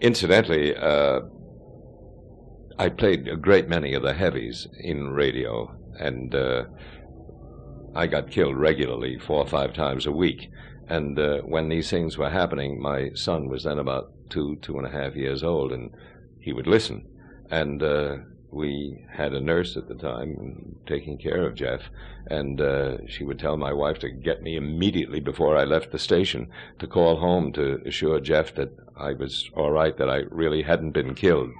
Incidentally, uh, I played a great many of the heavies in radio, and uh, I got killed regularly four or five times a week. And uh, when these things were happening, my son was then about two, two and a half years old, and he would listen. And uh, we had a nurse at the time taking care of Jeff, and uh, she would tell my wife to get me immediately before I left the station to call home to assure Jeff that I was all right, that I really hadn't been killed